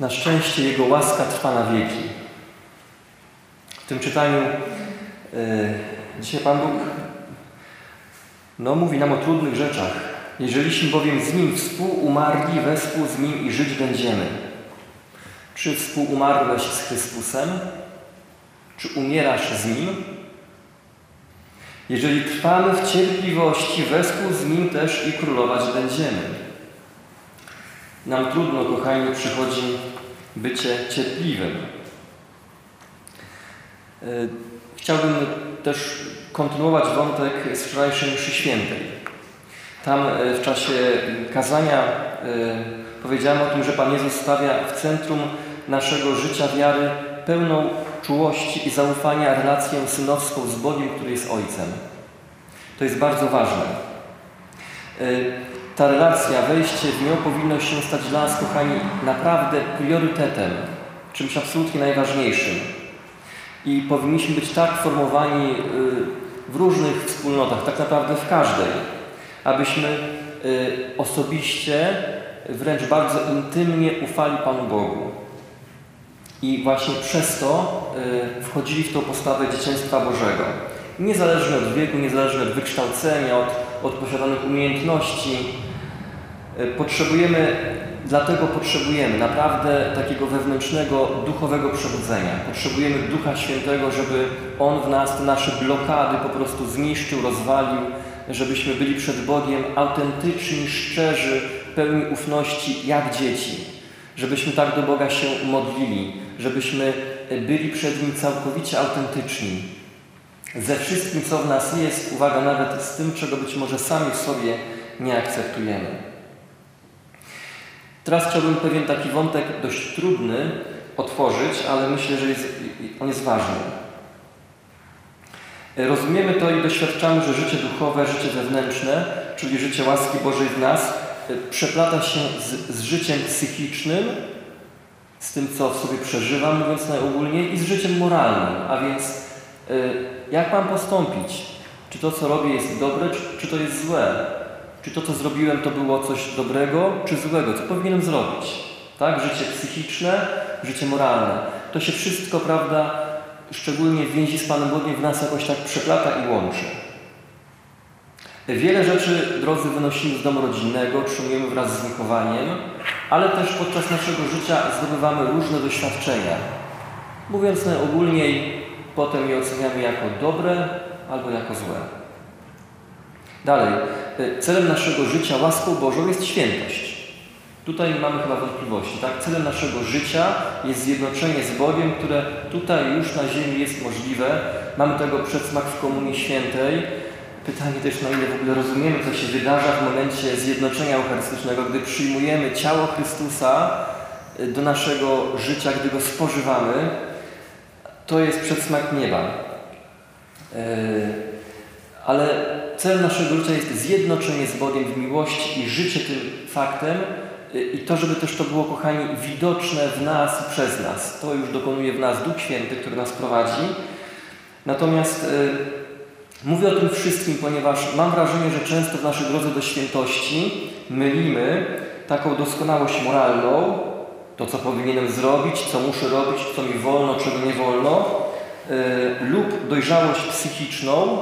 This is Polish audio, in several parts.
Na szczęście Jego łaska trwa na wieki. W tym czytaniu yy, dzisiaj Pan Bóg no, mówi nam o trudnych rzeczach. Jeżeliśmy bowiem z Nim współumarli, wespół z Nim i żyć będziemy. Czy współumarłeś z Chrystusem? Czy umierasz z Nim? Jeżeli trwamy w cierpliwości, wespół z Nim też i królować będziemy. Nam trudno, kochani, przychodzi bycie cierpliwym. E, chciałbym też kontynuować wątek z wczorajszej mszy świętej. Tam e, w czasie kazania e, powiedziałem o tym, że Pan Jezus stawia w centrum naszego życia wiary pełną czułości i zaufania relację synowską z Bogiem, który jest Ojcem. To jest bardzo ważne. Ta relacja, wejście w nią powinno się stać dla nas, kochani, naprawdę priorytetem, czymś absolutnie najważniejszym. I powinniśmy być tak formowani w różnych wspólnotach, tak naprawdę w każdej, abyśmy y, osobiście, wręcz bardzo intymnie ufali Panu Bogu. I właśnie przez to y, wchodzili w tą postawę dzieciństwa Bożego. Niezależnie od wieku, niezależnie od wykształcenia, od, od posiadanych umiejętności. Y, potrzebujemy, dlatego potrzebujemy naprawdę takiego wewnętrznego, duchowego przebudzenia. Potrzebujemy Ducha Świętego, żeby On w nas te nasze blokady po prostu zniszczył, rozwalił, żebyśmy byli przed Bogiem autentyczni, szczerzy, pełni ufności jak dzieci. Żebyśmy tak do Boga się modlili, żebyśmy byli przed Nim całkowicie autentyczni. Ze wszystkim, co w nas jest, uwaga, nawet z tym, czego być może sami w sobie nie akceptujemy. Teraz chciałbym pewien taki wątek dość trudny otworzyć, ale myślę, że jest, on jest ważny. Rozumiemy to i doświadczamy, że życie duchowe, życie wewnętrzne, czyli życie łaski Bożej w nas, e, przeplata się z, z życiem psychicznym, z tym, co w sobie przeżywam, mówiąc najogólniej, i z życiem moralnym. A więc e, jak mam postąpić? Czy to, co robię, jest dobre, czy, czy to jest złe? Czy to, co zrobiłem, to było coś dobrego, czy złego? Co powinienem zrobić? Tak? Życie psychiczne, życie moralne. To się wszystko, prawda, szczególnie w więzi z Panem Bogiem w nas jakoś tak przeplata i łączy. Wiele rzeczy, drodzy, wynosimy z domu rodzinnego, otrzymujemy wraz z wychowaniem, ale też podczas naszego życia zdobywamy różne doświadczenia. Mówiąc najogólniej, potem je oceniamy jako dobre albo jako złe. Dalej, celem naszego życia łaską Bożą jest świętość. Tutaj mamy chyba wątpliwości. Tak? Celem naszego życia jest zjednoczenie z Bogiem, które tutaj już na ziemi jest możliwe. Mamy tego przedsmak w Komunii Świętej. Pytanie też, na ile w ogóle rozumiemy, co się wydarza w momencie zjednoczenia eucharystycznego, gdy przyjmujemy ciało Chrystusa y, do naszego życia, gdy go spożywamy. To jest przedsmak nieba. Y, ale celem naszego życia jest zjednoczenie z Bogiem w miłości i życie tym faktem, i to, żeby też to było, kochani, widoczne w nas i przez nas. To już dokonuje w nas Duch Święty, który nas prowadzi. Natomiast y, mówię o tym wszystkim, ponieważ mam wrażenie, że często w naszej drodze do świętości mylimy taką doskonałość moralną, to co powinienem zrobić, co muszę robić, co mi wolno, czego nie wolno, y, lub dojrzałość psychiczną,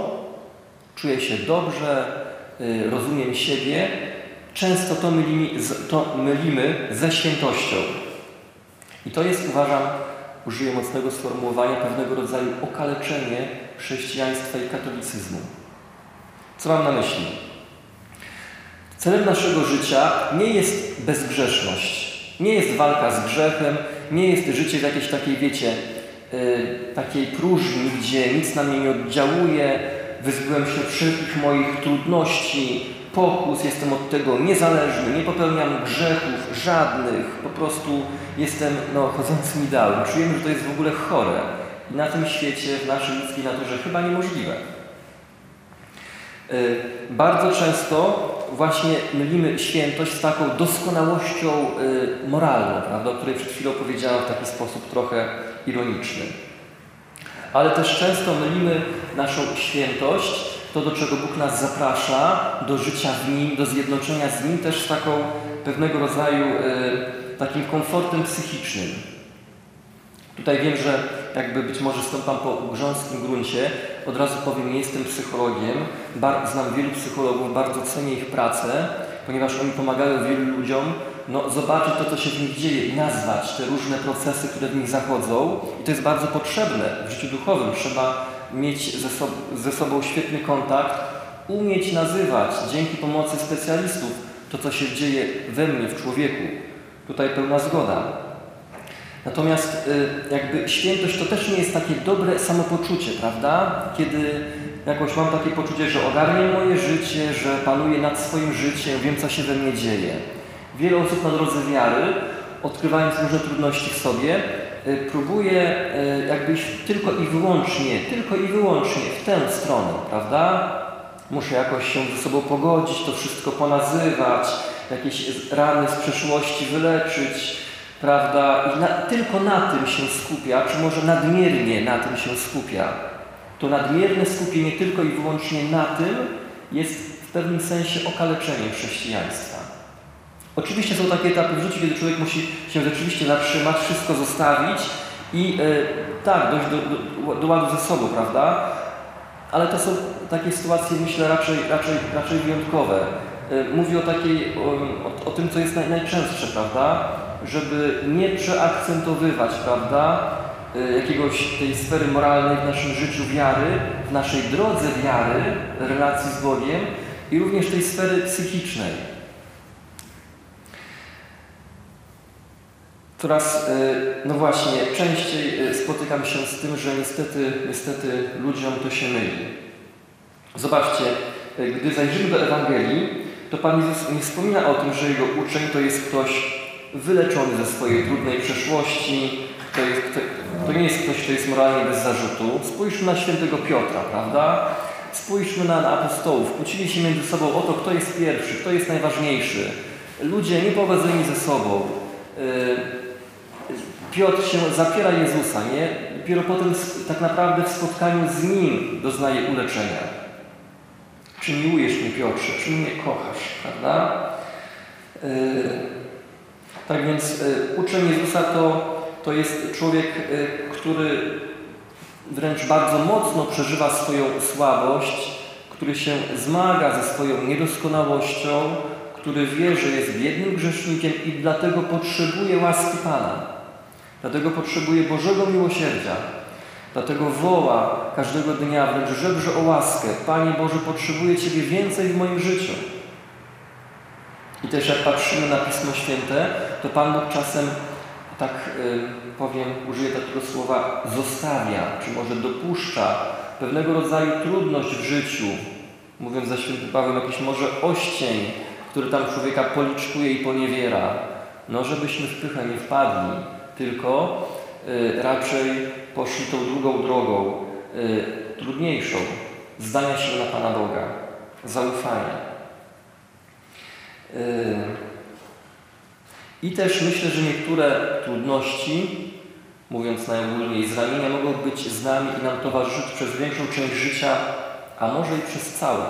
czuję się dobrze, y, rozumiem siebie, Często to mylimy, to mylimy ze świętością. I to jest, uważam, użyję mocnego sformułowania, pewnego rodzaju okaleczenie chrześcijaństwa i katolicyzmu. Co mam na myśli? Celem naszego życia nie jest bezgrzeszność, nie jest walka z grzechem, nie jest życie w jakiejś takiej, wiecie, yy, takiej próżni, gdzie nic na mnie nie oddziałuje, wyzbyłem się wszelkich moich trudności, pokus, jestem od tego niezależny, nie popełniam grzechów żadnych, po prostu jestem no, chodzącym ideałem. Czujemy, że to jest w ogóle chore i na tym świecie, w naszej ludzkiej naturze chyba niemożliwe. Y, bardzo często właśnie mylimy świętość z taką doskonałością y, moralną, prawda, o której przed chwilą powiedziałam w taki sposób trochę ironiczny. Ale też często mylimy naszą świętość to, do czego Bóg nas zaprasza, do życia w Nim, do zjednoczenia z Nim, też z taką pewnego rodzaju y, takim komfortem psychicznym. Tutaj wiem, że jakby być może stąpam po grząskim gruncie. Od razu powiem, nie jestem psychologiem. znam wielu psychologów, bardzo cenię ich pracę, ponieważ oni pomagają wielu ludziom no, zobaczyć to, co się w nich dzieje i nazwać te różne procesy, które w nich zachodzą. I to jest bardzo potrzebne w życiu duchowym. Trzeba mieć ze, sob ze sobą świetny kontakt, umieć nazywać dzięki pomocy specjalistów to, co się dzieje we mnie, w człowieku. Tutaj pełna zgoda. Natomiast y, jakby świętość to też nie jest takie dobre samopoczucie, prawda? Kiedy jakoś mam takie poczucie, że ogarnię moje życie, że panuję nad swoim życiem, wiem co się we mnie dzieje. Wiele osób na drodze wiary, odkrywając różne trudności w sobie, y, próbuje y, jakby iść tylko i wyłącznie, tylko i wyłącznie w tę stronę, prawda? Muszę jakoś się ze sobą pogodzić, to wszystko ponazywać, jakieś rany z przeszłości wyleczyć, prawda? I na, tylko na tym się skupia, czy może nadmiernie na tym się skupia. To nadmierne skupienie tylko i wyłącznie na tym jest w pewnym sensie okaleczeniem chrześcijaństwa. Oczywiście są takie etapy w życiu, kiedy człowiek musi się rzeczywiście zatrzymać, wszystko zostawić i e, tak, dojść do, do, do ładu ze sobą, prawda? Ale to są takie sytuacje, myślę, raczej, raczej, raczej wyjątkowe. E, mówię o takiej, o, o, tym, co jest naj, najczęstsze, prawda? Żeby nie przeakcentowywać, prawda, e, jakiegoś tej sfery moralnej w naszym życiu wiary, w naszej drodze wiary, relacji z Bogiem i również tej sfery psychicznej. Coraz, e, no właśnie, częściej spotykam się z tym, że niestety, niestety ludziom to się myli. Zobaczcie, gdy zajrzymy do Ewangelii, to Pan Jezus nie wspomina o tym, że Jego uczeń to jest ktoś wyleczony ze swojej trudnej przeszłości, to, jest, to nie jest ktoś, kto jest moralnie bez zarzutu. Spójrzmy na świętego Piotra, prawda? Spójrzmy na, na apostołów. Kłócili się między sobą o to, kto jest pierwszy, kto jest najważniejszy. Ludzie niepogodzeni ze sobą. Y, Piotr się zapiera Jezusa, nie? Dopiero potem tak naprawdę w spotkaniu z Nim doznaje uleczenia. Czy miłujesz mnie, Piotrze? Czy mnie kochasz? Prawda? Yy, tak więc yy, uczeń Jezusa to, to jest człowiek, yy, który wręcz bardzo mocno przeżywa swoją słabość, który się zmaga ze swoją niedoskonałością, który wie, że jest biednym grzesznikiem i dlatego potrzebuje łaski Pana. Dlatego potrzebuje Bożego miłosierdzia. Dlatego woła każdego dnia, wręcz żebrze o łaskę. Panie Boże, potrzebuję Ciebie więcej w moim życiu. I też jak patrzymy na Pismo Święte, to Pan Bóg czasem, tak y, powiem, użyję takiego słowa, zostawia, czy może dopuszcza pewnego rodzaju trudność w życiu, mówiąc za świętym Pawłem, jakiś może oścień, który tam człowieka policzkuje i poniewiera. No, żebyśmy w pychę nie wpadli, tylko y, raczej poszli tą drugą drogą, y, trudniejszą, zdania się na Pana Boga, zaufania. Y, I też myślę, że niektóre trudności, mówiąc najogólniej, zranienia mogą być z nami i nam towarzyszyć przez większą część życia, a może i przez całe.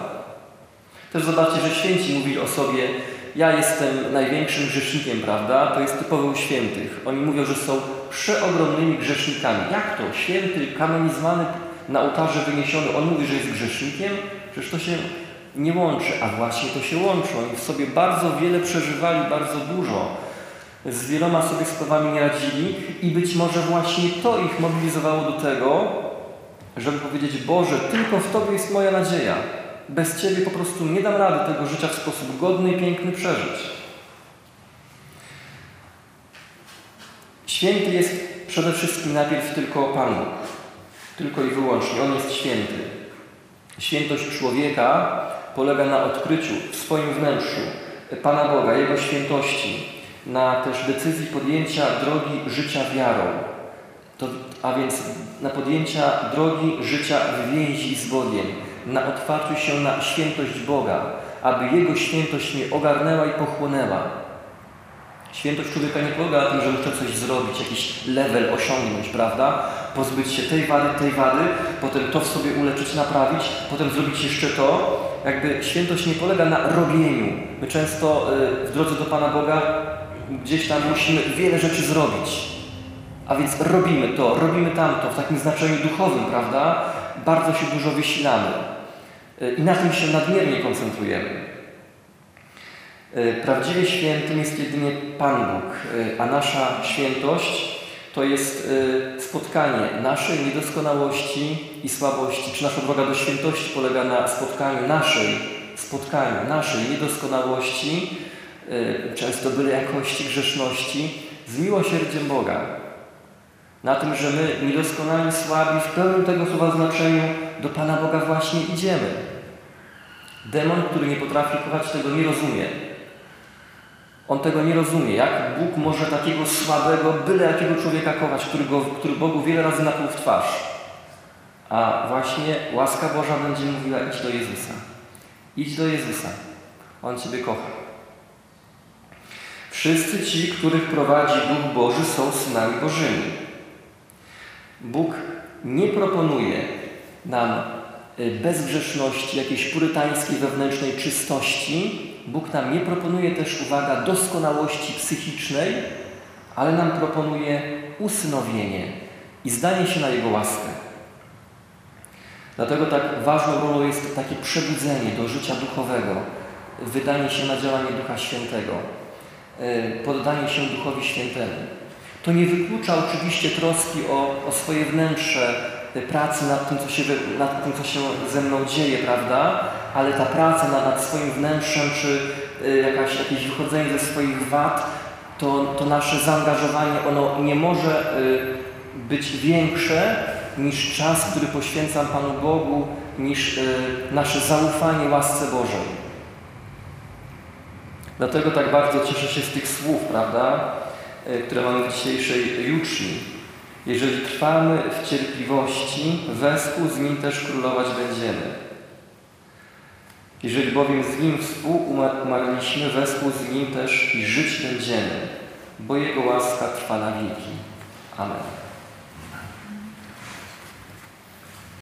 Też zobaczcie, że święci mówili o sobie, ja jestem największym grzesznikiem, prawda? To jest typowe u świętych. Oni mówią, że są przeogromnymi grzesznikami. Jak to? Święty, kanonizowany na ołtarze wyniesiony, on mówi, że jest grzesznikiem? Przecież to się nie łączy, a właśnie to się łączy. Oni w sobie bardzo wiele przeżywali, bardzo dużo. Z wieloma sobie sprawami nie radzili i być może właśnie to ich mobilizowało do tego, żeby powiedzieć, Boże, tylko w Tobie jest moja nadzieja. Bez Ciebie po prostu nie dam rady tego życia w sposób godny i piękny przeżyć. Święty jest przede wszystkim najpierw tylko Pan Bóg. Tylko i wyłącznie. On jest święty. Świętość człowieka polega na odkryciu w swoim wnętrzu Pana Boga, Jego świętości, na też decyzji podjęcia drogi życia wiarą. To, a więc na podjęcia drogi życia w więzi z Bogiem, na otwarciu się na świętość Boga, aby Jego świętość mnie ogarnęła i pochłonęła. Świętość człowieka nie polega na tym, że muszę coś zrobić, jakiś level osiągnąć, prawda? Pozbyć się tej wady, tej wady, potem to w sobie uleczyć, naprawić, potem zrobić jeszcze to. Jakby świętość nie polega na robieniu. My często y, w drodze do Pana Boga gdzieś tam musimy wiele rzeczy zrobić. A więc robimy to, robimy tamto w takim znaczeniu duchowym, prawda? Bardzo się dużo wysilamy. Y, I na tym się nadmiernie koncentrujemy. Y, prawdziwie świętym jest jedynie Pan Bóg, y, a nasza świętość to jest spotkanie naszej niedoskonałości i słabości, czy nasza droga do świętości polega na spotkaniu naszej, spotkaniu naszej niedoskonałości, często byle jakości, grzeszności, z miłosierdziem Boga. Na tym, że my, niedoskonali, słabi, w pełnym tego słowa znaczeniu, do Pana Boga właśnie idziemy. Demon, który nie potrafi kochać, tego nie rozumie. On tego nie rozumie. Jak Bóg może takiego słabego, byle jakiego człowieka kochać, który, go, który Bogu wiele razy napluł w twarz. A właśnie łaska Boża będzie mówiła, idź do Jezusa. Idź do Jezusa. On Ciebie kocha. Wszyscy ci, których prowadzi Duch Boży, są synami Bożymi. Bóg nie proponuje nam y, bezgrzeszności, jakiejś purytańskiej wewnętrznej czystości. Bóg nam nie proponuje też, uwaga, doskonałości psychicznej, ale nam proponuje usynowienie i zdanie się na Jego łaskę. Dlatego tak ważną rolą jest takie przebudzenie do życia duchowego, wydanie się na działanie Ducha Świętego, y, poddanie się Duchowi Świętemu. To nie wyklucza oczywiście troski o, o swoje wnętrze, e, pracy nad tym, co się, nad tym, co się ze mną dzieje, prawda? Ale ta praca nad, nad swoim wnętrzem, czy y, jakaś, jakieś wychodzenie ze swoich wad, to, to nasze zaangażowanie, ono nie może y, być większe niż czas, który poświęcam Panu Bogu, niż nasze zaufanie łasce Bożej. Dlatego tak bardzo cieszę się z tych słów, prawda? E, które mamy w dzisiejszej juczni. Jeżeli trwamy w cierpliwości, wespół z Nim też królować będziemy. Jeżeli bowiem z Nim współumarliśmy, wespół z Nim też i żyć będziemy, bo Jego łaska trwa na wieki. Amen.